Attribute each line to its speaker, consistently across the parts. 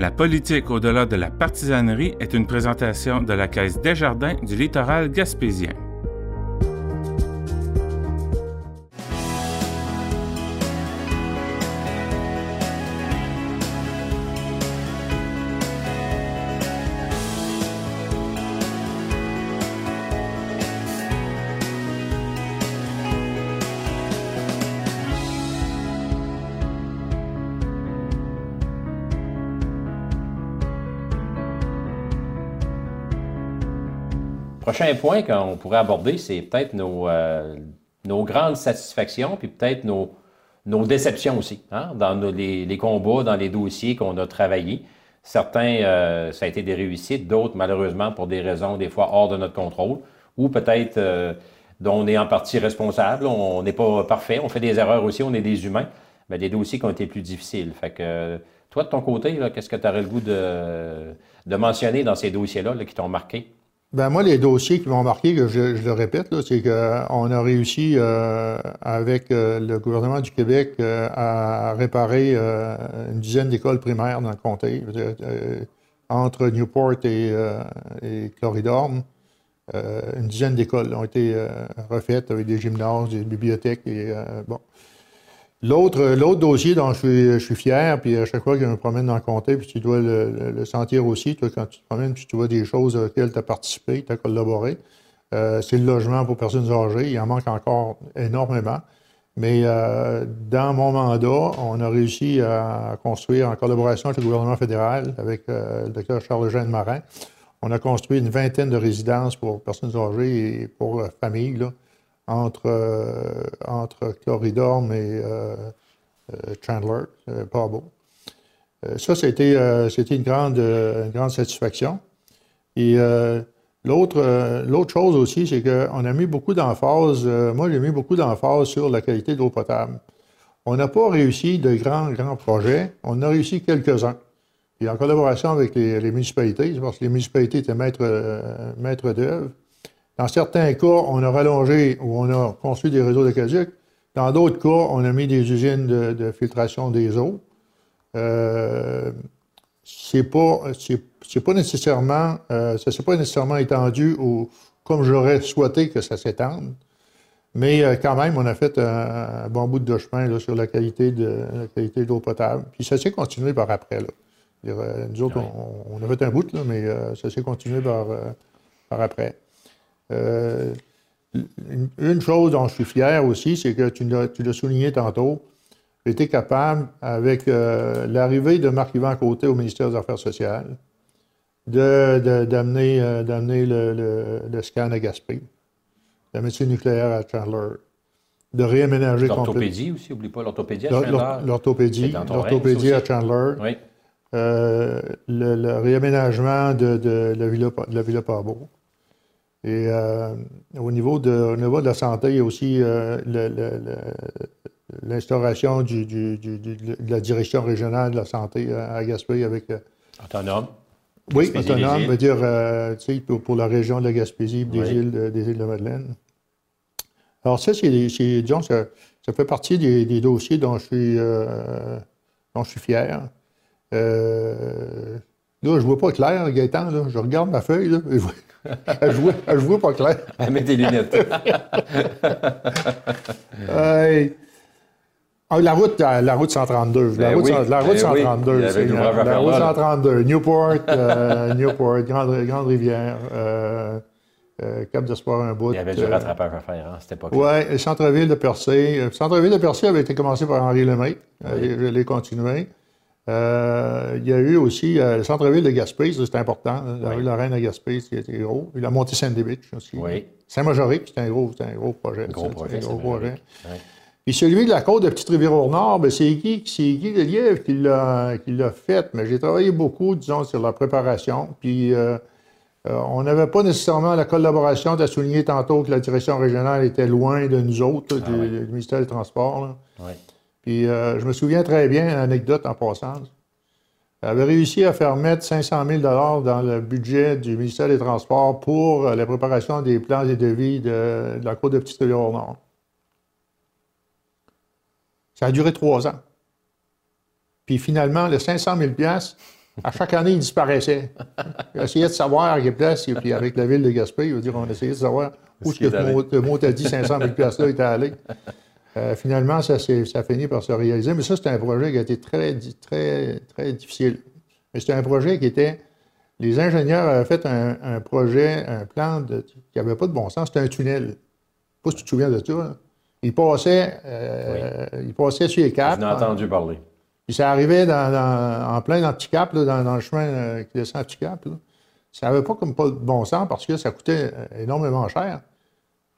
Speaker 1: La politique au-delà de la partisanerie est une présentation de la Caisse Desjardins du littoral gaspésien.
Speaker 2: Point qu'on pourrait aborder, c'est peut-être nos, euh, grandes satisfactions, puis peut-être nos, déceptions aussi, hein, dans les, combats, dans les dossiers qu'on a travaillés. Certains, euh, ça a été des réussites, d'autres, malheureusement, pour des raisons des fois hors de notre contrôle, ou peut-être euh, dont on est en partie responsable. On n'est pas parfait, on fait des erreurs aussi, on est des humains, mais des dossiers qui ont été plus difficiles. Fait que, toi, de ton côté, qu'est-ce que tu aurais le goût de mentionner dans ces dossiers-là qui t'ont marqué?
Speaker 3: Ben moi, les dossiers qui m'ont marqué, que je, le répète, c'est qu'on a réussi euh, avec euh, le gouvernement du Québec euh, à réparer une dizaine d'écoles primaires dans le comté, entre Newport et, et une dizaine d'écoles ont été refaites avec des gymnases, des bibliothèques et bon. L'autre, dossier dont je suis, fier, puis à chaque fois que je me promène dans le comté, puis tu dois le, sentir aussi, toi, quand tu te promènes, puis tu vois des choses auxquelles tu as participé, tu as collaboré, euh, c'est le logement pour personnes âgées. Il en manque encore énormément. Mais euh, dans mon mandat, on a réussi à construire, en collaboration avec le gouvernement fédéral, avec euh, le docteur Charles-Eugène Marin, on a construit une vingtaine de résidences pour personnes âgées et pour familles, entre, euh, entre et euh, euh, Chandler, beau. ça, c'était une, grande, grande satisfaction. Et L'autre, l'autre chose aussi, c'est qu'on a mis beaucoup d'emphase, moi j'ai mis beaucoup d'emphase sur la qualité de l'eau potable. On n'a pas réussi de grands, grands projets, on a réussi quelques-uns. Et en collaboration avec les, municipalités, parce que les municipalités étaient maîtres d'œuvre, dans certains cas, on a rallongé ou on a construit des réseaux de casiques. Dans d'autres cas, on a mis des usines de, filtration des eaux. Euh, c'est pas, c'est, pas nécessairement, euh, ça s'est pas nécessairement étendu ou comme j'aurais souhaité que ça s'étende. Mais euh, quand même, on a fait un, bon bout de chemin sur la qualité de la qualité de l'eau potable. Puis ça s'est continué par après. Là. Euh, nous autres, on, a fait un bout, là, mais ça s'est continué par, par après. Euh, une chose dont je suis fier aussi, c'est que tu l'as souligné tantôt, j'ai été capable, avec euh, l'arrivée de Marc-Yvan Côté au ministère des Affaires sociales, d'amener euh, le, scan à Gaspé, la médecine nucléaire à Chandler, de réaménager
Speaker 2: L'orthopédie aussi, n'oublie pas l'orthopédie à Chandler.
Speaker 3: L'orthopédie, l'orthopédie à Chandler. Oui. le, réaménagement de, la Villa, de la Villa Parbeau. Et euh, au, niveau de, niveau de la santé, il y a aussi euh, l'instauration de la direction régionale de la santé à Gaspé avec. Euh,
Speaker 2: autonome.
Speaker 3: Oui, autonome, veut dire pour, pour, la région de la Gaspésie des, îles, des îles de Madeleine. Alors, ça, c'est, disons, ça, ça, fait partie des, dossiers dont je suis, dont je suis fier. là, je ne vois pas clair, Gaëtan, là. je regarde ma feuille, là, elle, jouait, elle jouait pas clair.
Speaker 2: Elle met des lunettes.
Speaker 3: Ah, la route, la route 132. la, ben route, la route 132. Ben la, route 132. Newport, euh, Newport, Grande, Grande Rivière, euh, euh, Cap d'Espoir, un bout.
Speaker 2: Il y avait du rattrapage à faire, hein, c'était pas
Speaker 3: Oui, le centre-ville de Percé. Le centre-ville de Percé avait été commencé par Henri Lemaitre. Je l'ai continué. Euh, il y a eu aussi euh, le centre-ville de Gaspé, c'est important. La rue Lorraine à Gaspé, qui était gros. Il a monté Sandy Beach aussi. Oui. Saint-Majoric, c'était un gros, un gros projet. Un
Speaker 2: gros projet. Un gros projet.
Speaker 3: Puis celui de la côte de Petite-Rivière-au-Nord, ben, c'est Guy, Guy Lelièvre qui l'a fait? Mais j'ai travaillé beaucoup, disons, sur la préparation. Puis euh, on n'avait pas nécessairement la collaboration. Tu as souligné tantôt que la direction régionale était loin de nous autres, ah du, ministère des Transports. Oui. Puis euh, je me souviens très bien, anecdote en passant, elle avait réussi à faire mettre 500 000 dans le budget du ministère des Transports pour euh, la préparation des plans et devis de, de la côte de Petite-Rivière-Nord. Ça a duré trois ans. Puis finalement, le 500 000 À chaque année, il disparaissait. Il essayait de savoir à quelle place, et puis avec la ville de Gaspé, on essayait de savoir où ce que ce mot t'a dit 500 000 là était allé. Euh, finalement, ça, ça a fini par se réaliser. Mais ça, c'était un projet qui a été très, très, très difficile. Mais c'était un projet qui était. Les ingénieurs avaient fait un, projet, un plan qui n'avait pas de bon sens. C'était un tunnel. Je ne sais pas si tu te souviens de ça. Il passait, euh, sur les caps.
Speaker 2: J'en ai entendu parler.
Speaker 3: Puis ça arrivait en plein dans Cap, dans, dans, le chemin euh, qui descend à Petit Cap. Ça n'avait pas comme pas de bon sens parce que ça coûtait énormément cher.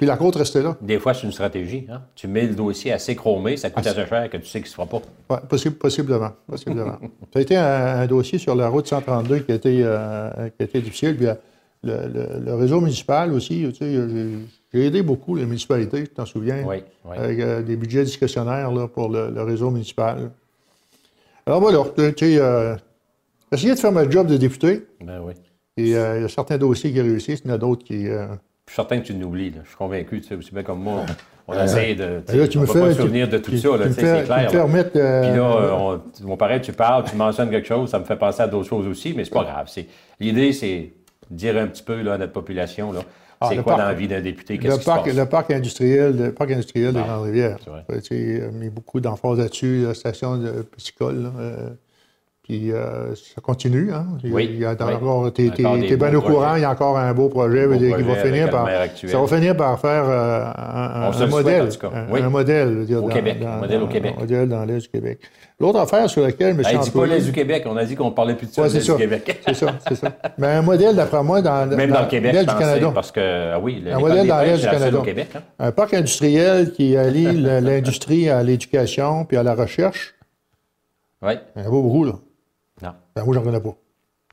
Speaker 3: Puis la côte restait là.
Speaker 2: Des fois, c'est une stratégie. Hein? Tu mets le dossier assez chromé, ça coûte assez cher que tu sais qu'il ne se fera pas.
Speaker 3: Oui, possible, possiblement. possiblement. ça a été un, dossier sur la route 132 qui a été, euh, qui a été difficile. Puis euh, le, le, réseau municipal aussi, tu sais, j'ai aidé beaucoup les municipalités, tu t'en souviens,
Speaker 2: oui, oui.
Speaker 3: avec euh, des budgets discrétionnaires là, pour le, réseau municipal. Alors voilà, tu sais, euh, essayer de faire mon job de député.
Speaker 2: Ben oui.
Speaker 3: Et il y a certains dossiers qui réussissent, il y en a d'autres qui,
Speaker 2: suis certain que tu l'oublies. Je suis convaincu, tu sais, aussi bien comme moi. On essaie de.
Speaker 3: Là, tu me fais,
Speaker 2: pas souvenir de tout ça, c'est clair.
Speaker 3: Tu me Puis
Speaker 2: là, on, mon pareil, tu parles, tu mentionnes quelque chose, ça me fait penser à d'autres choses aussi, mais c'est pas grave. L'idée, c'est de dire un petit peu là, à notre population, là, ah, c'est quoi dans la vie d'un député?
Speaker 3: Le, parc, le parc industriel, le parc industriel de ah, Grande-Rivière. Tu as mis beaucoup d'emphase là-dessus, la station de piscicole. Puis euh, ça continue. Hein?
Speaker 2: Oui. Il y a
Speaker 3: encore, t'es, bien au courant, il y a encore un beau projet, qui va finir par, ça va finir par faire euh, un, modèle. Un, modèle.
Speaker 2: au Québec. un modèle au Québec.
Speaker 3: Un modèle dans l'Est du Québec. L'autre affaire sur laquelle
Speaker 2: je suis. dit pas l'Est du Québec, on a dit qu'on parlait plus de ça,
Speaker 3: ouais,
Speaker 2: du Québec.
Speaker 3: c'est ça, c'est ça. Mais un modèle, d'après moi, dans,
Speaker 2: Même dans, le Québec, du Canada. Parce que, ah oui,
Speaker 3: un modèle dans l'Est du Canada.
Speaker 2: Hein?
Speaker 3: Un parc industriel qui allie l'industrie à l'éducation puis à la recherche.
Speaker 2: Oui.
Speaker 3: Un beau beaucoup, là.
Speaker 2: Non.
Speaker 3: Ben, moi, j'en connais pas.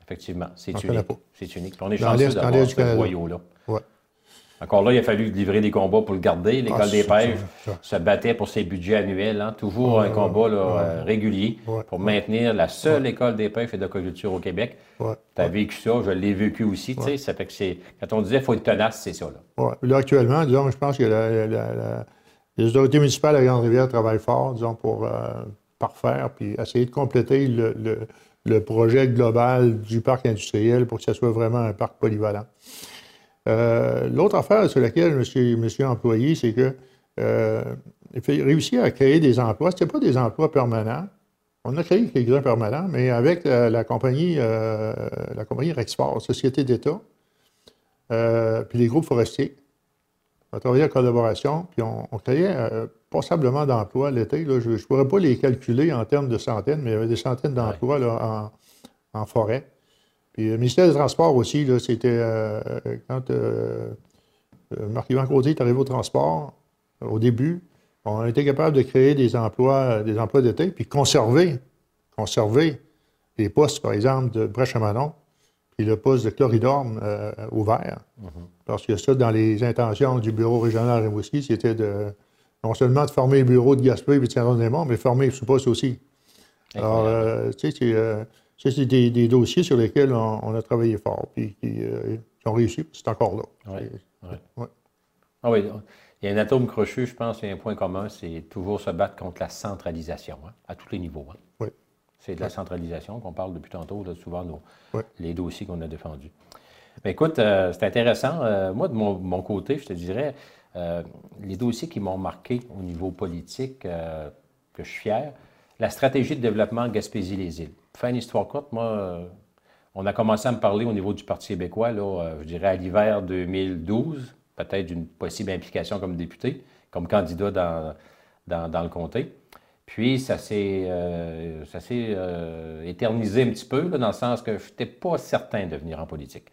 Speaker 2: Effectivement, c'est unique. C'est unique. On est chanceux d'avoir ce boyau-là.
Speaker 3: Ouais.
Speaker 2: Encore là, il a fallu livrer des combats pour le garder. L'école ah, des pêches se battait pour ses budgets annuels. Hein. Toujours un combat euh, régulier pour maintenir la seule école des pêches et d'aquaculture au Québec. Tu as vécu ça, je l'ai vécu aussi. Ça fait que quand on disait qu'il faut être tenace, c'est ça.
Speaker 3: Là. là, actuellement, disons, je pense que les autorités municipales à Grande-Rivière travaillent fort, disons, pour euh, parfaire puis essayer de compléter le le projet global du parc industriel pour que ce soit vraiment un parc polyvalent. Euh, l'autre affaire sur laquelle je me suis, employé, c'est que euh, réussir à créer des emplois. Ce pas des emplois permanents. On a créé quelques-uns permanents, mais avec la, compagnie, euh, la compagnie Rexport, Société d'État, euh, puis les groupes forestiers, on a travaillé en collaboration, puis on, on créait passablement d'emplois l'été. Je ne pourrais pas les calculer en termes de centaines, mais il y avait des centaines d'emplois en, forêt. Puis le ministère des Transports aussi, c'était euh, quand euh, euh, Marc-Yvan Côté est arrivé au transport, au début, on a été capable de créer des emplois, des emplois d'été, puis conserver, conserver les postes, par exemple, de Brèche-à-Manon, le poste de Chloridorme ouvert. Mm-hmm. Parce que ça, dans les intentions du bureau régional Rimouski, c'était de non seulement de former le bureau de Gaspé et de Saint-Raymond, mais former ce poste aussi. Alors, euh, tu sais, euh, c'est des, dossiers sur lesquels on, a travaillé fort, puis qui, euh, ont réussi, c'est encore là.
Speaker 2: Oui. Ah oui, il y a un atome crochu, je pense, il y a un point commun, c'est toujours se battre contre la centralisation, hein, à tous les niveaux. Hein.
Speaker 3: Oui.
Speaker 2: C'est de la centralisation qu'on parle depuis tantôt, souvent nos, les dossiers qu'on a défendus. Mais écoute, c'est intéressant. moi, de mon, côté, je te dirais, euh, les dossiers qui m'ont marqué au niveau politique, euh, que je suis fier, la stratégie de développement Gaspésie-les-Îles. Fin histoire courte, moi, euh, on a commencé à me parler au niveau du Parti québécois, là, je dirais à l'hiver 2012, peut-être d'une possible implication comme député, comme candidat dans, dans, le comté. Puis ça s'est éternisé un petit peu, dans le sens que je n'étais pas certain de venir en politique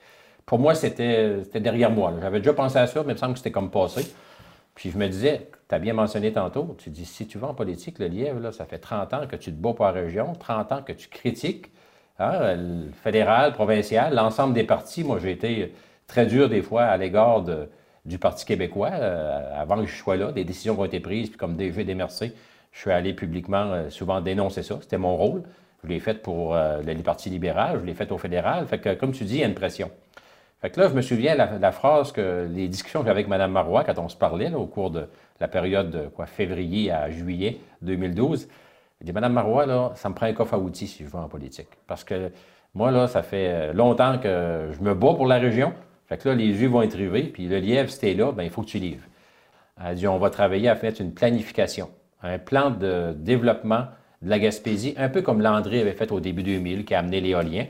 Speaker 2: pour moi, c'était derrière moi. J'avais déjà pensé à ça, mais il me semble que c'était comme passé. Puis je me disais, tu as bien mentionné tantôt, tu dis, si tu vas en politique, le lièvre, là, ça fait 30 ans que tu te bats pour la région, 30 ans que tu critiques, hein, le fédéral, provincial, l'ensemble des partis. Moi, j'ai été très dur des fois à l'égard du Parti québécois, euh, avant que je sois là, des décisions ont été prises, puis comme DG des je suis allé publiquement euh, souvent dénoncer ça. C'était mon rôle. Je l'ai fait pour euh, le Parti libéral, je l'ai fait au fédéral. Fait que, comme tu dis, il y a une pression. Fait que là, je me souviens la, la phrase que les discussions que j'avais avec Mme Marois quand on se parlait au cours de la période de quoi, février à juillet 2012. Il dit, Madame Marois, là, ça me prend un coffre à outils si je vais en politique. Parce que moi, là, ça fait longtemps que je me bats pour la région. Fait que là, les yeux vont être rivés, puis le lièvre, si t'es là, ben, il faut que tu livres. Elle dit, on va travailler à faire une planification, un plan de développement de la Gaspésie, un peu comme Landry avait fait au début 2000, qui a amené l'éolien.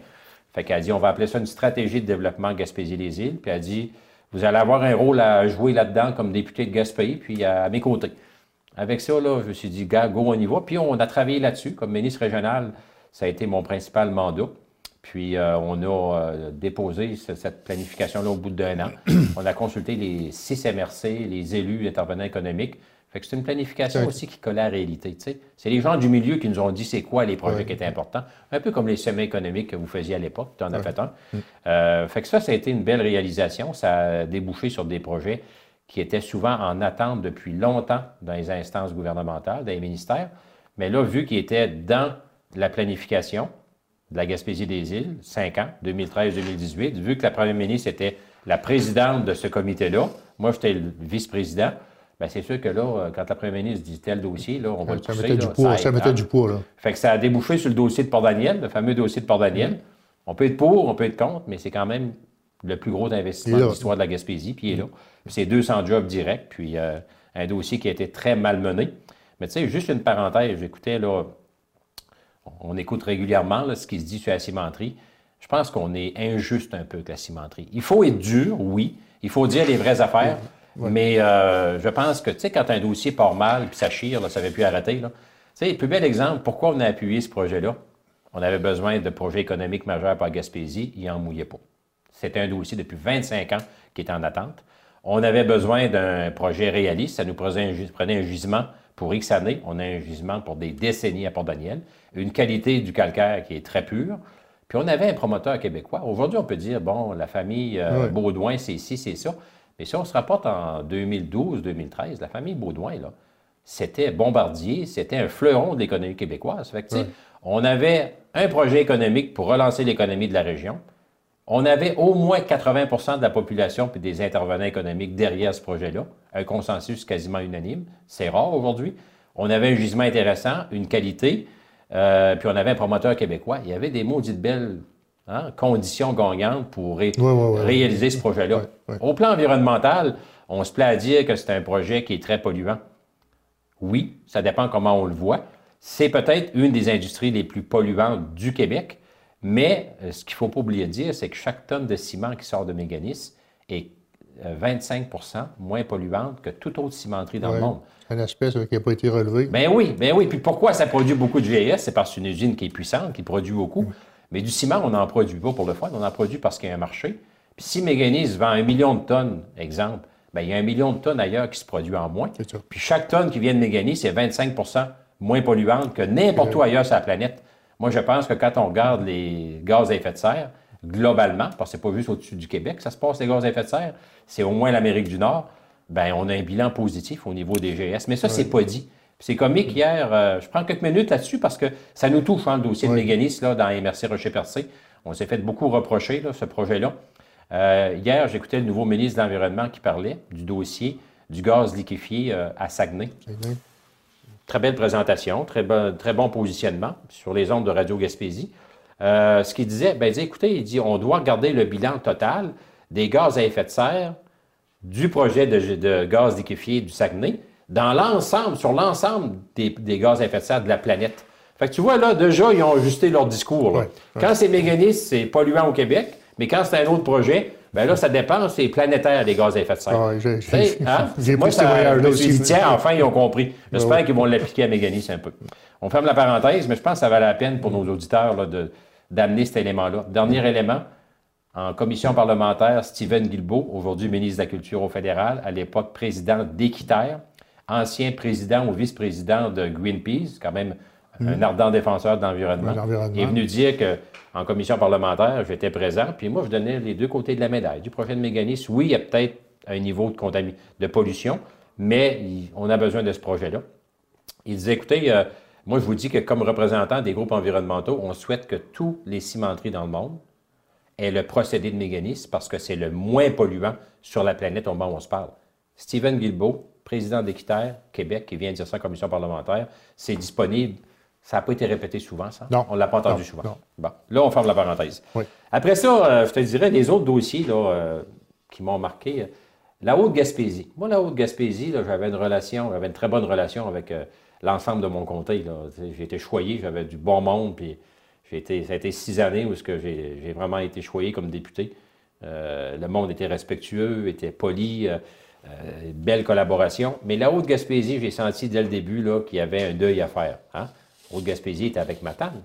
Speaker 2: Fait qu'elle dit, on va appeler ça une stratégie de développement Gaspésie-les-Îles. Puis elle dit, vous allez avoir un rôle à jouer là-dedans comme député de Gaspésie, puis à mes côtés. Avec ça, là, je me suis dit, gars, go, on y va. Puis on a travaillé là-dessus. Comme ministre régional, ça a été mon principal mandat. Puis euh, on a euh, déposé cette planification-là au bout d'un an. on a consulté les six MRC, les élus, intervenants économiques. Fait que c'est une planification aussi qui collait à la réalité. C'est les gens du milieu qui nous ont dit c'est quoi les projets qui étaient importants. Un peu comme les sommets économiques que vous faisiez à l'époque. Tu en as fait un. Mm. Euh, fait que ça, ça a été une belle réalisation. Ça a débouché sur des projets qui étaient souvent en attente depuis longtemps dans les instances gouvernementales, dans les ministères. Mais là, vu qu'ils étaient dans la planification, de la Gaspésie des îles, cinq ans, 2013-2018, vu que la première ministre était la présidente de ce comité-là, moi j'étais le vice-président, bien, c'est sûr que là, euh, quand la première ministre dit tel dossier, là, on va le
Speaker 3: pousser. Mettait du poids, ça, mettait du poids, là.
Speaker 2: Fait que ça a débouché sur le dossier de Port-Daniel, le fameux dossier de Port-Daniel. On peut être pour, on peut être contre, mais c'est quand même le plus gros investissement de l'histoire de la Gaspésie, puis il est là. C'est 200 jobs directs, puis euh, un dossier qui a été très mal mené. Mais tu sais, juste une parenthèse, j'écoutais là on écoute régulièrement ce qui se dit sur la cimenterie. Je pense qu'on est injuste un peu avec la cimenterie. Il faut être dur, oui. Il faut dire les vraies affaires. Mais euh, je pense que, tu sais, quand un dossier part mal puis ça chire, ça ne va plus arrêter. Tu sais, plus bel exemple, pourquoi on a appuyé ce projet-là? On avait besoin de projets économiques majeurs par Gaspésie, il n'en mouillait pas. C'était un dossier depuis 25 ans qui était en attente. On avait besoin d'un projet réaliste, ça nous prenait un, gisement pour X années. On a un gisement pour des décennies à Port-Daniel une qualité du calcaire qui est très pure. Puis on avait un promoteur québécois. Aujourd'hui, on peut dire, bon, la famille euh, Baudouin, c'est ici, c'est ça. Mais si on se rapporte en 2012-2013, la famille Baudouin, là, c'était Bombardier, c'était un fleuron de l'économie québécoise. Fait que, On avait un projet économique pour relancer l'économie de la région. On avait au moins 80% de la population puis des intervenants économiques derrière ce projet-là. Un consensus quasiment unanime. C'est rare aujourd'hui. On avait un gisement intéressant, une qualité. Euh, puis on avait un promoteur québécois. Il y avait des maudites belles hein, conditions gagnantes pour réaliser ce projet-là. Au plan environnemental, on se plaît à dire que c'est un projet qui est très polluant. Oui, ça dépend comment on le voit. C'est peut-être une des industries les plus polluantes du Québec, mais euh, ce qu'il ne faut pas oublier de dire, c'est que chaque tonne de ciment qui sort de Méganis est 25% euh, moins polluante que toute autre cimenterie dans le monde.
Speaker 3: Un aspect qui n'a pas été relevé.
Speaker 2: Ben oui, ben oui. Puis pourquoi ça produit beaucoup de GIS? C'est parce que c'est une usine qui est puissante, qui produit beaucoup. Mais du ciment, on n'en produit pas pour le fun, on en produit parce qu'il y a un marché. Puis si Méganis vend un million de tonnes, exemple, ben il y a un million de tonnes ailleurs qui se produit en moins. Puis chaque tonne qui vient de Méganis, c'est 25% moins polluante que n'importe où ailleurs sur la planète. Moi, je pense que quand on regarde les gaz à effet de serre, globalement, parce que ce n'est pas juste au-dessus du Québec, ça se passe les gaz à effet de serre, c'est au moins l'Amérique du Nord, ben on a un bilan positif au niveau des GS. Mais ça, c'est pas dit. C'est comique hier, euh, je prends quelques minutes là-dessus parce que ça nous touche, hein, le dossier de Méganis là, dans MRC Rocher-Percé. On s'est fait beaucoup reprocher, ce projet-là. Euh, hier, j'écoutais le nouveau ministre de l'Environnement qui parlait du dossier du gaz liquéfié euh, à Saguenay. Très belle présentation, très bon, très bon positionnement sur les ondes de Radio Gaspésie. ce qu'il disait, ben, il disait, écoutez, il dit, on doit regarder le bilan total des gaz à effet de serre du projet de, gaz liquéfié du Saguenay dans l'ensemble, sur l'ensemble des, gaz à effet de serre de la planète. Fait que tu vois, là, déjà, ils ont ajusté leur discours. Quand c'est méganiste, c'est polluant au Québec, mais quand c'est un autre projet, ben là, ça dépend, c'est planétaire, les gaz à effet de serre. Ah, j'ai hein? Moi, ça, je me suis dit, tiens, enfin, ils ont compris. J'espère qu'ils vont l'appliquer à Méganis un peu. On ferme la parenthèse, mais je pense que ça valait la peine pour nos auditeurs d'amener cet élément-là. Dernier élément, en commission parlementaire, Stephen Guilbeault, aujourd'hui ministre de la Culture au fédéral, à l'époque président d'Équiterre, ancien président ou vice-président de Greenpeace, quand même un hmm. ardent défenseur de l'environnement, est venu dire qu'en commission parlementaire, j'étais présent, puis moi, je donnais les deux côtés de la médaille. Du projet de mécanisme, oui, il y a peut-être un niveau de, de pollution, mais on a besoin de ce projet-là. Il disait, écoutez, euh, moi, je vous dis que comme représentant des groupes environnementaux, on souhaite que tous les cimenteries dans le monde est le procédé de mécanisme parce que c'est le moins polluant sur la planète au moment où on se parle. Stephen Guilbeault, président d'Équiterre, Québec, qui vient de dire ça en commission parlementaire, c'est disponible. Ça n'a pas été répété souvent, ça?
Speaker 3: Non.
Speaker 2: On ne l'a pas entendu
Speaker 3: Non,
Speaker 2: souvent.
Speaker 3: non.
Speaker 2: Bon, là, on ferme la parenthèse.
Speaker 3: Oui.
Speaker 2: Après ça, euh, je te dirais les autres dossiers là, euh, qui m'ont marqué. euh, La Haute-Gaspésie. Moi, la Haute-Gaspésie, j'avais une relation, j'avais une très bonne relation avec euh, l'ensemble de mon comté. J'ai été choyé, j'avais du bon monde, puis j'ai été, ça a été six années où j'ai vraiment été choyé comme député. Le monde était respectueux, était poli, euh, belle collaboration. Mais la Haute-Gaspésie, j'ai senti dès le début qu'il y avait un deuil à faire. Hein? Haute-Gaspésie était avec Matane.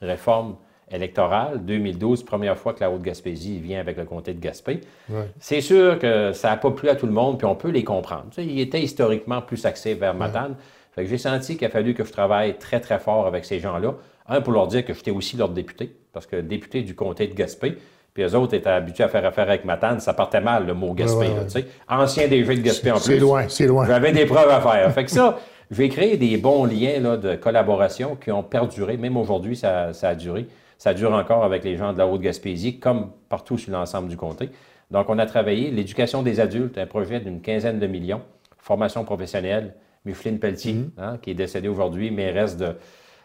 Speaker 2: Réforme électorale, 2012, première fois que la Haute-Gaspésie vient avec le comté de Gaspé.
Speaker 3: Ouais.
Speaker 2: C'est sûr que ça n'a pas plu à tout le monde, puis on peut les comprendre. Tu sais, il était historiquement plus axé vers Matane. Fait que j'ai senti qu'il a fallu que je travaille très, très fort avec ces gens-là. Un, pour leur dire que j'étais aussi leur député, parce que député du comté de Gaspé, puis eux autres étaient habitués à faire affaire avec Matane, ça partait mal, le mot Gaspé.
Speaker 3: Ouais, ouais,
Speaker 2: là. Ancien DG de Gaspé en plus.
Speaker 3: C'est loin, c'est loin.
Speaker 2: J'avais des preuves à faire. Fait que ça, j'ai créé des bons liens là, de collaboration qui ont perduré. Même aujourd'hui, ça, ça a duré. Ça dure encore avec les gens de la Haute-Gaspésie, comme partout sur l'ensemble du comté. Donc, on a travaillé l'éducation des adultes, un projet d'une quinzaine de millions, formation professionnelle. Micheline Pelletier, hein, qui est décédée aujourd'hui, mairesse de,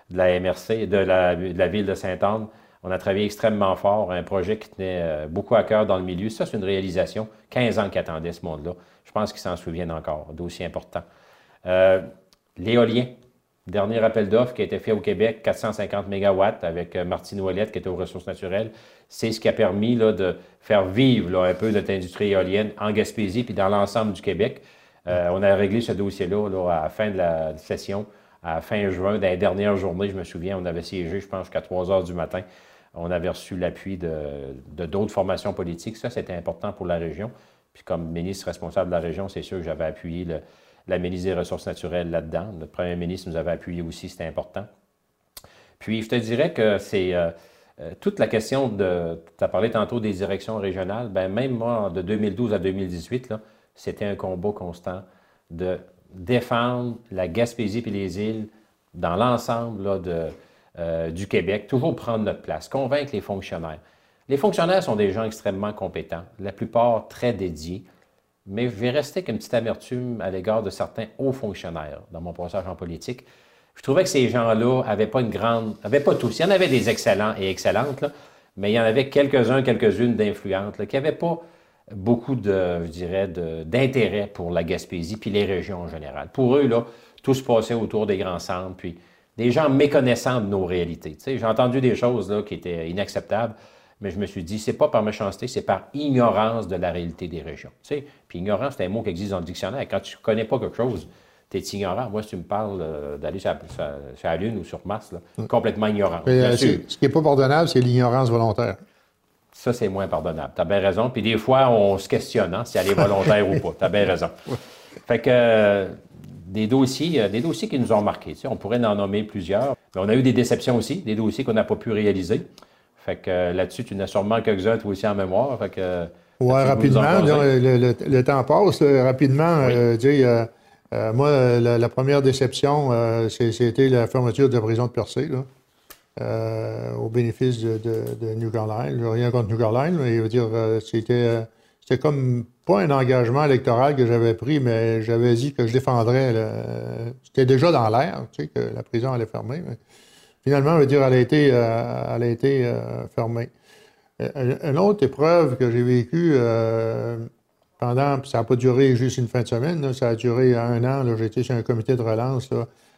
Speaker 2: de la MRC, de la, de la ville de Sainte-Anne. On a travaillé extrêmement fort, un projet qui tenait euh, beaucoup à cœur dans le milieu. Ça, c'est une réalisation. 15 ans qu'attendait ce monde-là. Je pense qu'ils s'en souviennent encore, dossier important. Euh, L'éolien, dernier appel d'offres qui a été fait au Québec, 450 MW avec euh, Martine Ouellette qui était aux ressources naturelles. C'est ce qui a permis là, de faire vivre là, un peu notre industrie éolienne en Gaspésie puis dans l'ensemble du Québec. On a réglé ce dossier-là là, à la fin de la session, à fin juin, dans les dernières journées, je me souviens, on avait siégé, je pense, jusqu'à 3 heures du matin. On avait reçu l'appui de d'autres formations politiques. Ça, c'était important pour la région. Puis comme ministre responsable de la région, c'est sûr que j'avais appuyé la ministre des Ressources naturelles là-dedans. Notre premier ministre nous avait appuyé aussi, c'était important. Puis je te dirais que c'est euh, euh, toute la question de. Tu as parlé tantôt des directions régionales. Ben même moi, de 2012 à 2018, là, c'était un combat constant de défendre la Gaspésie et les îles dans l'ensemble de, euh, du Québec, toujours prendre notre place, convaincre les fonctionnaires. Les fonctionnaires sont des gens extrêmement compétents, la plupart très dédiés, mais je vais rester avec une petite amertume à l'égard de certains hauts fonctionnaires dans mon passage en politique. Je trouvais que ces gens-là n'avaient pas une grande. n'avaient pas tous. Il y en avait des excellents et excellentes, mais il y en avait quelques-uns, quelques-unes d'influentes, qui n'avaient pas beaucoup de, je dirais, d'intérêt pour la Gaspésie puis les régions en général. Pour eux, là, tout se passait autour des grands centres, des gens méconnaissants de nos réalités. J'ai entendu des choses là, qui étaient inacceptables, mais je me suis dit, c'est pas par méchanceté, c'est par ignorance de la réalité des régions. Puis ignorance, c'est un mot qui existe dans le dictionnaire. Quand tu connais pas quelque chose, tu es ignorant. Moi, si tu me parles euh, d'aller sur, la- sur- sur la Lune ou sur Mars, là, complètement ignorant.
Speaker 3: Mais, euh,
Speaker 2: Bien sûr.
Speaker 3: c'est- ce qui n'est pas pardonnable, c'est l'ignorance volontaire.
Speaker 2: Ça, c'est moins pardonnable. Tu as bien raison. Puis des fois, on se questionne hein, si elle est volontaire ou pas. Tu as bien raison. Fait que euh, des dossiers, euh, des dossiers qui nous ont marqués. tu sais, on pourrait en nommer plusieurs. Mais on a eu des déceptions aussi, des dossiers qu'on n'a pas pu réaliser. Fait que euh, là-dessus, tu en as sûrement quelques-uns toi aussi en mémoire. Fait que, euh, en
Speaker 3: rapidement. le, le- le temps passe. là, rapidement, euh, euh, euh, moi, la, la première déception, euh, c'était la fermeture de la prison de Percé, là, euh, au bénéfice de, de, de New Carlisle. Rien contre New Carlisle, mais je veux dire, c'était, c'était comme pas un engagement électoral que j'avais pris, mais j'avais dit que je défendrais. c'était déjà dans l'air, tu sais, que la prison allait fermer. finalement, je veux dire, elle a été, euh, elle a été euh, fermée. Euh, Une autre épreuve que j'ai vécue pendant, ça n'a pas duré juste une fin de semaine, ça a duré un an. été sur un comité de relance.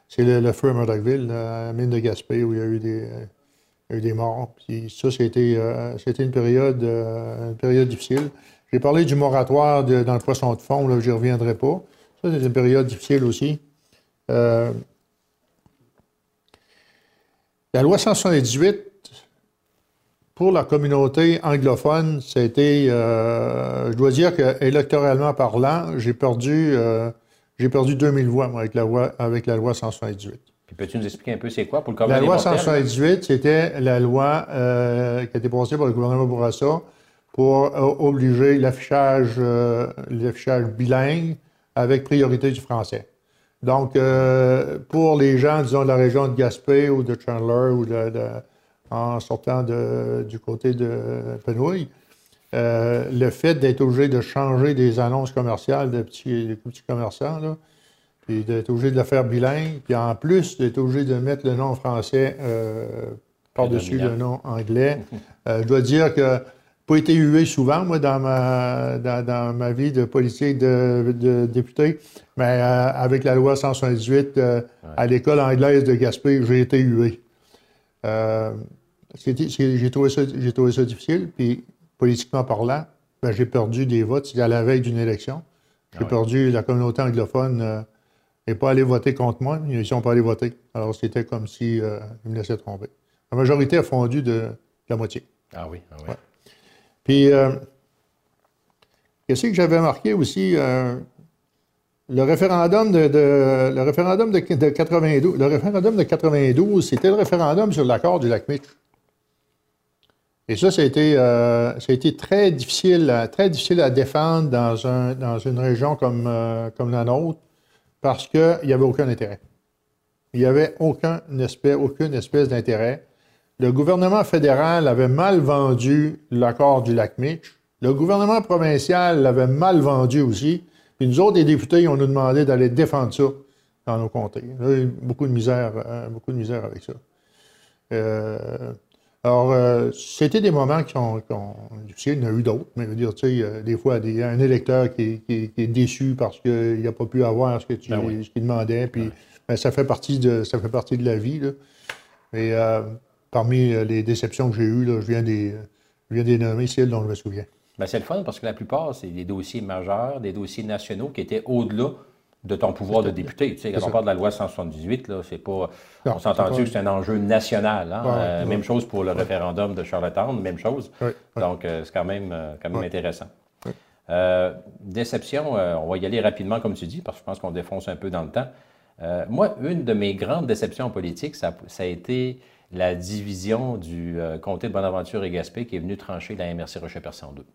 Speaker 3: C'est le, feu à Murdochville, à la mine de Gaspé, où il y a eu des, il y a eu des morts. Puis ça, c'était une, période, une période difficile. J'ai parlé du moratoire de- dans le poisson de fond, là, je n'y reviendrai pas. Ça, c'est une période difficile aussi. Euh, la loi 178, pour la communauté anglophone, c'était, euh, je dois dire que électoralement parlant, j'ai perdu, euh, j'ai perdu 2000 voix moi, avec, la loi, avec la loi 178.
Speaker 2: Puis peux-tu nous expliquer un peu c'est quoi pour le commun
Speaker 3: La loi
Speaker 2: mortels?
Speaker 3: 178, c'était la loi euh, qui a été passée par le gouvernement Bourassa pour euh, obliger l'affichage euh, l'affichage bilingue avec priorité du français. Donc, euh, pour les gens, disons, de la région de Gaspé ou de Chandler ou de, de- en sortant de- du côté de Penouille, euh, le fait d'être obligé de changer des annonces commerciales de petits, des petits commerçants, là, puis d'être obligé de le faire bilingue, puis en plus d'être obligé de mettre le nom français euh, par-dessus le nom anglais. Euh, je dois dire que pas été hué souvent, moi, dans ma, dans, ma vie de politique de, député, mais euh, avec la loi 178 à l'école anglaise de Gaspé, j'ai été hué. j'ai trouvé, ça, trouvé ça difficile, puis politiquement parlant, ben, j'ai perdu des votes. C'était à la veille d'une élection. J'ai ah perdu la communauté anglophone n'est pas allé voter contre moi, ils ne sont pas allés voter. Alors, c'était comme si, euh, me laissaient tromper. La majorité a fondu de, la moitié.
Speaker 2: Ah oui, ah oui.
Speaker 3: Puis, euh, qu'est-ce que j'avais marqué aussi? Euh, le référendum de, le référendum de, 92, le référendum de 92, c'était le référendum sur l'accord du lac Mitch. Et ça, ça a été, ça a été très difficile, très difficile à défendre dans, un, dans une région comme, comme la nôtre parce qu'il n'y avait aucun intérêt. Il n'y avait aucun espèce, aucune espèce d'intérêt. Le gouvernement fédéral avait mal vendu l'accord du lac Mitch. Le gouvernement provincial l'avait mal vendu aussi. Puis nous autres, les députés, on nous demandé d'aller défendre ça dans nos comtés. beaucoup de misère, euh, beaucoup de misère avec ça. Euh, alors, euh, c'était des moments qui ont. Il y en a eu d'autres, mais je veux dire, tu sais, euh, des fois, il y a un électeur qui, est déçu parce qu'il n'a pas pu avoir ce que tu, ben qu'il demandait, puis ben, ça fait partie de ça fait partie de la vie. Là. Parmi les déceptions que j'ai eues, là, je viens des je viens des nommer celles dont je me souviens.
Speaker 2: Ben, c'est le fun parce que la plupart, c'est des dossiers majeurs, des dossiers nationaux qui étaient au-delà de ton pouvoir de député. Tu sais, quand on parle de la loi 178, là, c'est pas. on s'est entendu que c'est un enjeu national. Hein? Euh, même chose pour le référendum de Charlottetown, même chose. Donc, euh, c'est quand même, euh, quand même intéressant. déception, on va y aller rapidement, comme tu dis, parce que je pense qu'on défonce un peu dans le temps. moi, une de mes grandes déceptions politiques, ça, ça a été la division du comté de Bonaventure et Gaspé qui est venu trancher la MRC Rocher-Percé en deux.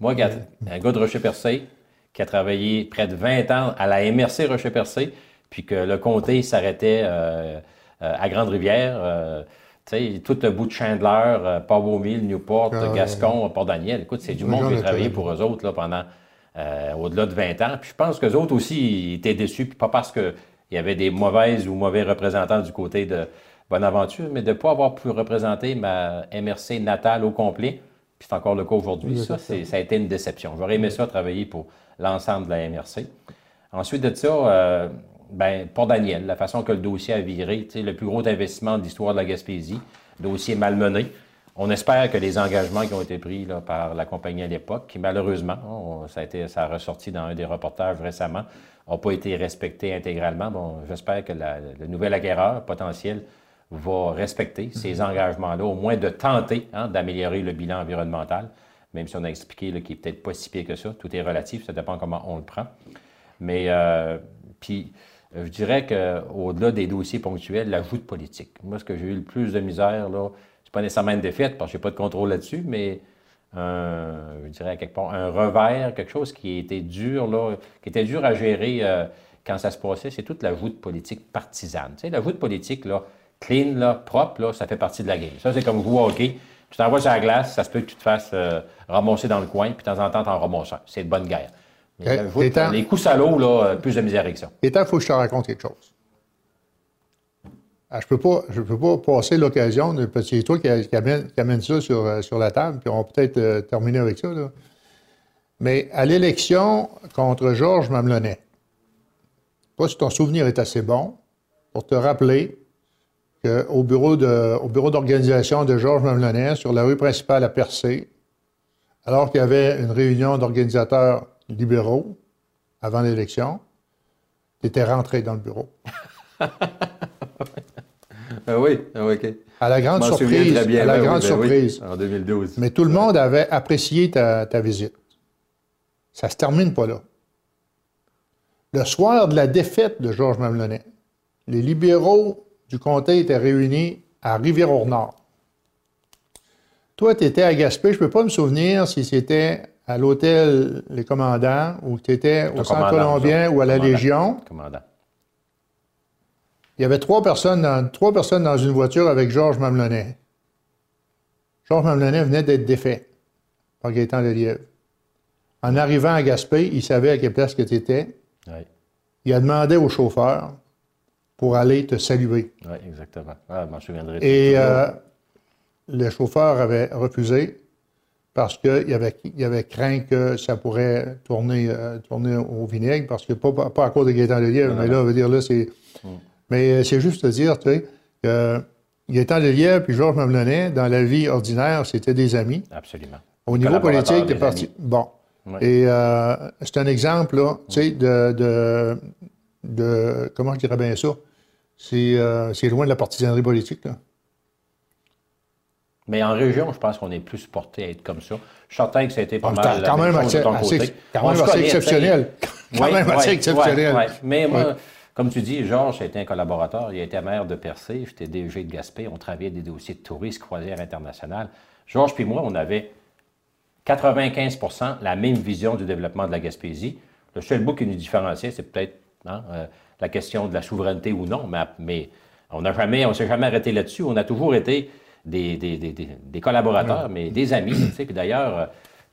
Speaker 2: Moi, un gars de Rocher-Percé, qui a travaillé près de 20 ans à la MRC Rocher-Percé, puis que le comté s'arrêtait euh, euh, à Grande-Rivière. Euh, tout le bout de Chandler, Port-Beaumille, Newport, ah, Gascon, Port-Daniel. Écoute, c'est du monde qui a travaillé pour eux autres là, pendant au-delà de 20 ans. Puis je pense qu'eux autres aussi étaient déçus, puis pas parce qu'il y avait des mauvaises ou mauvais représentants du côté de Bonaventure, mais de ne pas avoir pu représenter ma MRC natale au complet. Puis c'est encore le cas aujourd'hui. ça, ça a été une déception. J'aurais aimé ça travailler pour l'ensemble de la MRC. Ensuite de ça, euh, ben, pour Daniel, la façon que le dossier a viré, le plus gros investissement de l'histoire de la Gaspésie, dossier malmené. On espère que les engagements qui ont été pris par la compagnie à l'époque, qui malheureusement, ça, a été, ça a ressorti dans un des reportages récemment, n'ont pas été respectés intégralement. Bon, j'espère que le nouvel acquéreur potentiel va respecter ces mhm. engagements-là, au moins de tenter hein, d'améliorer le bilan environnemental même si on a expliqué qu'il n'est peut-être pas si pire que ça. Tout est relatif, ça dépend comment on le prend. Mais, euh, puis, je dirais qu'au-delà des dossiers ponctuels, l'ajout de politique. Moi, ce que j'ai eu le plus de misère, là, c'est pas nécessairement une défaite, parce que je n'ai pas de contrôle là-dessus, mais je dirais quelque part un revers, quelque chose qui était dur, là, qui était dur à gérer euh, quand ça se passait, c'est toute l'ajout de politique partisane. Tu sais, l'ajout de politique, là, clean, là, propre, là, ça fait partie de la game. Ça, c'est comme vous, OK tu t'envoies sur la glace, ça se peut que tu te fasses euh, ramasser dans le coin, puis de temps en temps, tu en ramasses C'est de bonne guerre. les coups salauds, là, euh, plus de misère avec ça.
Speaker 3: Il faut que je te raconte quelque chose. Ah, je ne peux, pas, peux pas passer l'occasion, parce que c'est toi qui, amène, ça sur, euh, sur, la table, puis on va peut-être terminer avec ça. Là. Mais à l'élection contre Georges Mamelonnet, pas si ton souvenir est assez bon, pour te rappeler au bureau, au bureau d'organisation de Georges Mamelonnet, sur la rue principale à Percé, alors qu'il y avait une réunion d'organisateurs libéraux avant l'élection, tu étais rentré dans le bureau.
Speaker 2: ah oui, ah OK.
Speaker 3: À la grande surprise. à la grande ben surprise.
Speaker 2: en 2012.
Speaker 3: Mais tout le monde avait apprécié ta, ta visite. Ça ne se termine pas là. Le soir de la défaite de Georges Mamelonnet, les libéraux du comté était réuni à Rivière-au-Nord. Toi, tu étais à Gaspé. Je ne peux pas me souvenir si c'était à l'hôtel Les Commandants ou tu étais au Centre colombien ou à la Légion.
Speaker 2: Commandant.
Speaker 3: Il y avait trois personnes, dans, trois personnes dans une voiture avec Georges Mamelonnet. Georges Mamelonnet venait d'être défait par Gaétan Lelièvre. En arrivant à Gaspé, il savait à quelle place que tu étais. il a demandé au chauffeur pour aller te saluer.
Speaker 2: Oui, exactement. Ah, je souviendrai.
Speaker 3: Et euh, le chauffeur avait refusé parce qu'il avait, il avait craint que ça pourrait tourner, euh, tourner au vinaigre, parce que pas, pas à cause de Gaétan Lelièvre, mais là, on veut dire, là, c'est. Mm. Mais euh, c'est juste de dire, tu sais, que Gaétan Lelièvre puis Georges Mamelonnet, dans la vie ordinaire, c'était des amis.
Speaker 2: Absolument.
Speaker 3: Au niveau politique, t'es parti. Bon. Et euh, c'est un exemple, là, tu sais, de, de, de, Comment je dirais bien ça? C'est loin de la partisanerie politique, là.
Speaker 2: Mais en région, je pense qu'on est plus porté à être comme ça. Je suis certain que ça a été pas
Speaker 3: ah,
Speaker 2: mal.
Speaker 3: Quand même assez, quand même assez exceptionnel. Quand même assez exceptionnel.
Speaker 2: Mais moi, comme tu dis, Georges a été un collaborateur. Il a été maire de Percé. J'étais DG de Gaspé. On travaillait des dossiers de tourisme, croisière internationale. Georges puis moi, on avait 95% la même vision du développement de la Gaspésie. Le seul bout qui nous différenciait, c'est peut-être hein, euh, la question de la souveraineté ou non, mais, mais on n'a jamais, on s'est jamais arrêté là-dessus. On a toujours été des, des, des, des collaborateurs, mais des amis. Puis d'ailleurs, euh,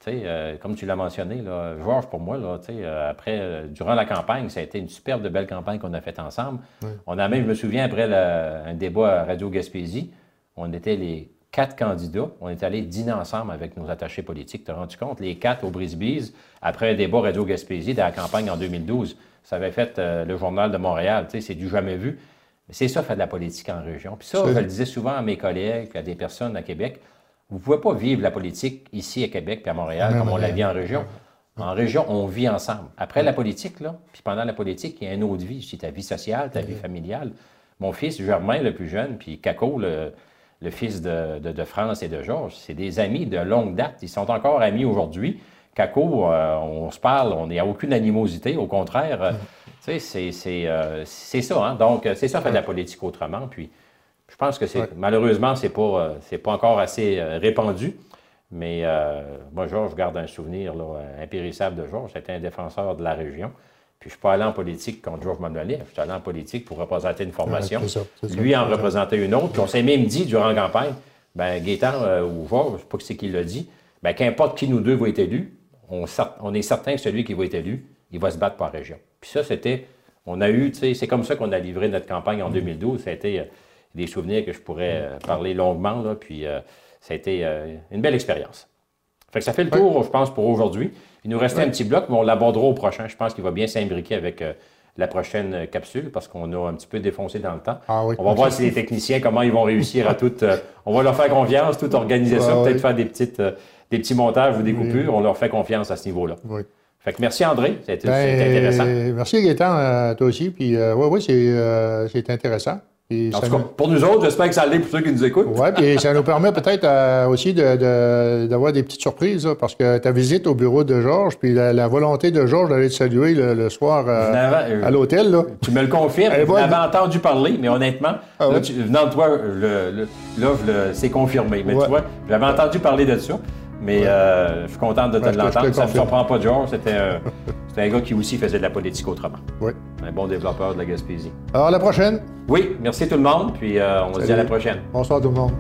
Speaker 2: euh, comme tu l'as mentionné, là, Georges, pour moi, là, euh, après, euh, durant la campagne, ça a été une superbe de belle campagne qu'on a faite ensemble. On a même, je me souviens, après un débat à Radio Gaspésie, on était les quatre candidats. On est allés dîner ensemble avec nos attachés politiques. Tu as rendu compte? Les quatre au Brisbees, après un débat Radio Gaspésie de la campagne en 2012. Ça avait fait le Journal de Montréal. C'est du jamais vu. C'est ça, faire de la politique en région. Puis ça, je le disais souvent à mes collègues, à des personnes à Québec, vous ne pouvez pas vivre la politique ici à Québec puis à Montréal comme on la vit en région. En région, on vit ensemble. Après la politique, là, puis pendant la politique, il y a une autre vie. C'est ta vie sociale, ta vie familiale. Mon fils Germain, le plus jeune, puis Caco, le, fils de, France et de Georges, c'est des amis de longue date. Ils sont encore amis aujourd'hui. Caco, euh, on se parle, on n'est à aucune animosité. Au contraire, euh, euh, c'est ça. Hein? Donc, euh, c'est ça, faire de la politique autrement. Puis, je pense que c'est malheureusement, c'est pas, euh, c'est pas encore assez répandu. Mais moi, Georges, je garde un souvenir là, impérissable de Georges. C'était un défenseur de la région. Puis je suis pas allé en politique contre Georges Manuel. Je suis allé en politique pour représenter une formation. Lui en représentait une autre. Puis on s'est même dit durant la campagne, ben Gaétan ou Georges, je ne sais pas qui c'est qui l'a dit, ben qu'importe qui nous deux va être élu, on, on est certain que celui qui va être élu, il va se battre pour la région. Puis ça, c'était, on a eu, tu sais, c'est comme ça qu'on a livré notre campagne en 2012. Ça a été euh, des souvenirs que je pourrais euh, parler longuement, là, puis euh, ça a été une belle expérience. Fait que ça fait le tour, je pense, pour aujourd'hui. Il nous restait un petit bloc, mais on l'abordera au prochain. Je pense qu'il va bien s'imbriquer avec la prochaine capsule parce qu'on a un petit peu défoncé dans le temps.
Speaker 3: Ah
Speaker 2: on va voir si les techniciens, comment ils vont réussir à tout. on va leur faire confiance, tout organiser ça, peut-être faire des, petites, des petits montages ou des coupures. On leur fait confiance à ce niveau-là.
Speaker 3: Oui
Speaker 2: merci André, c'était ben, intéressant.
Speaker 3: Merci Gaétan, à toi aussi. Puis oui, euh, oui, euh, c'est intéressant.
Speaker 2: en tout cas, pour nous autres, j'espère que ça l'est pour ceux qui nous écoutent.
Speaker 3: Oui, puis ça nous permet peut-être euh, aussi d'avoir des petites surprises, parce que ta visite au bureau de Georges, puis la, volonté de Georges d'aller te saluer le, soir à l'hôtel.
Speaker 2: Tu me le confirmes, je l'avais entendu parler, mais honnêtement, ah venant de toi, là, c'est confirmé. Mais tu vois, j'avais entendu parler de ça. Mais euh, je suis content de te l'entendre. Ça ne me surprend pas, George. C'était un, gars qui aussi faisait de la politique autrement.
Speaker 3: Oui.
Speaker 2: Un bon développeur de la Gaspésie.
Speaker 3: Alors, à la prochaine.
Speaker 2: Oui, merci tout le monde. Puis euh, on se dit à la prochaine.
Speaker 3: Bonsoir tout le monde.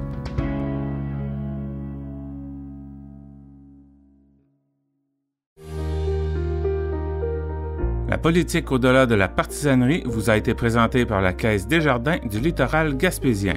Speaker 1: La politique au-delà de la partisanerie vous a été présentée par la Caisse des Jardins du littoral gaspésien.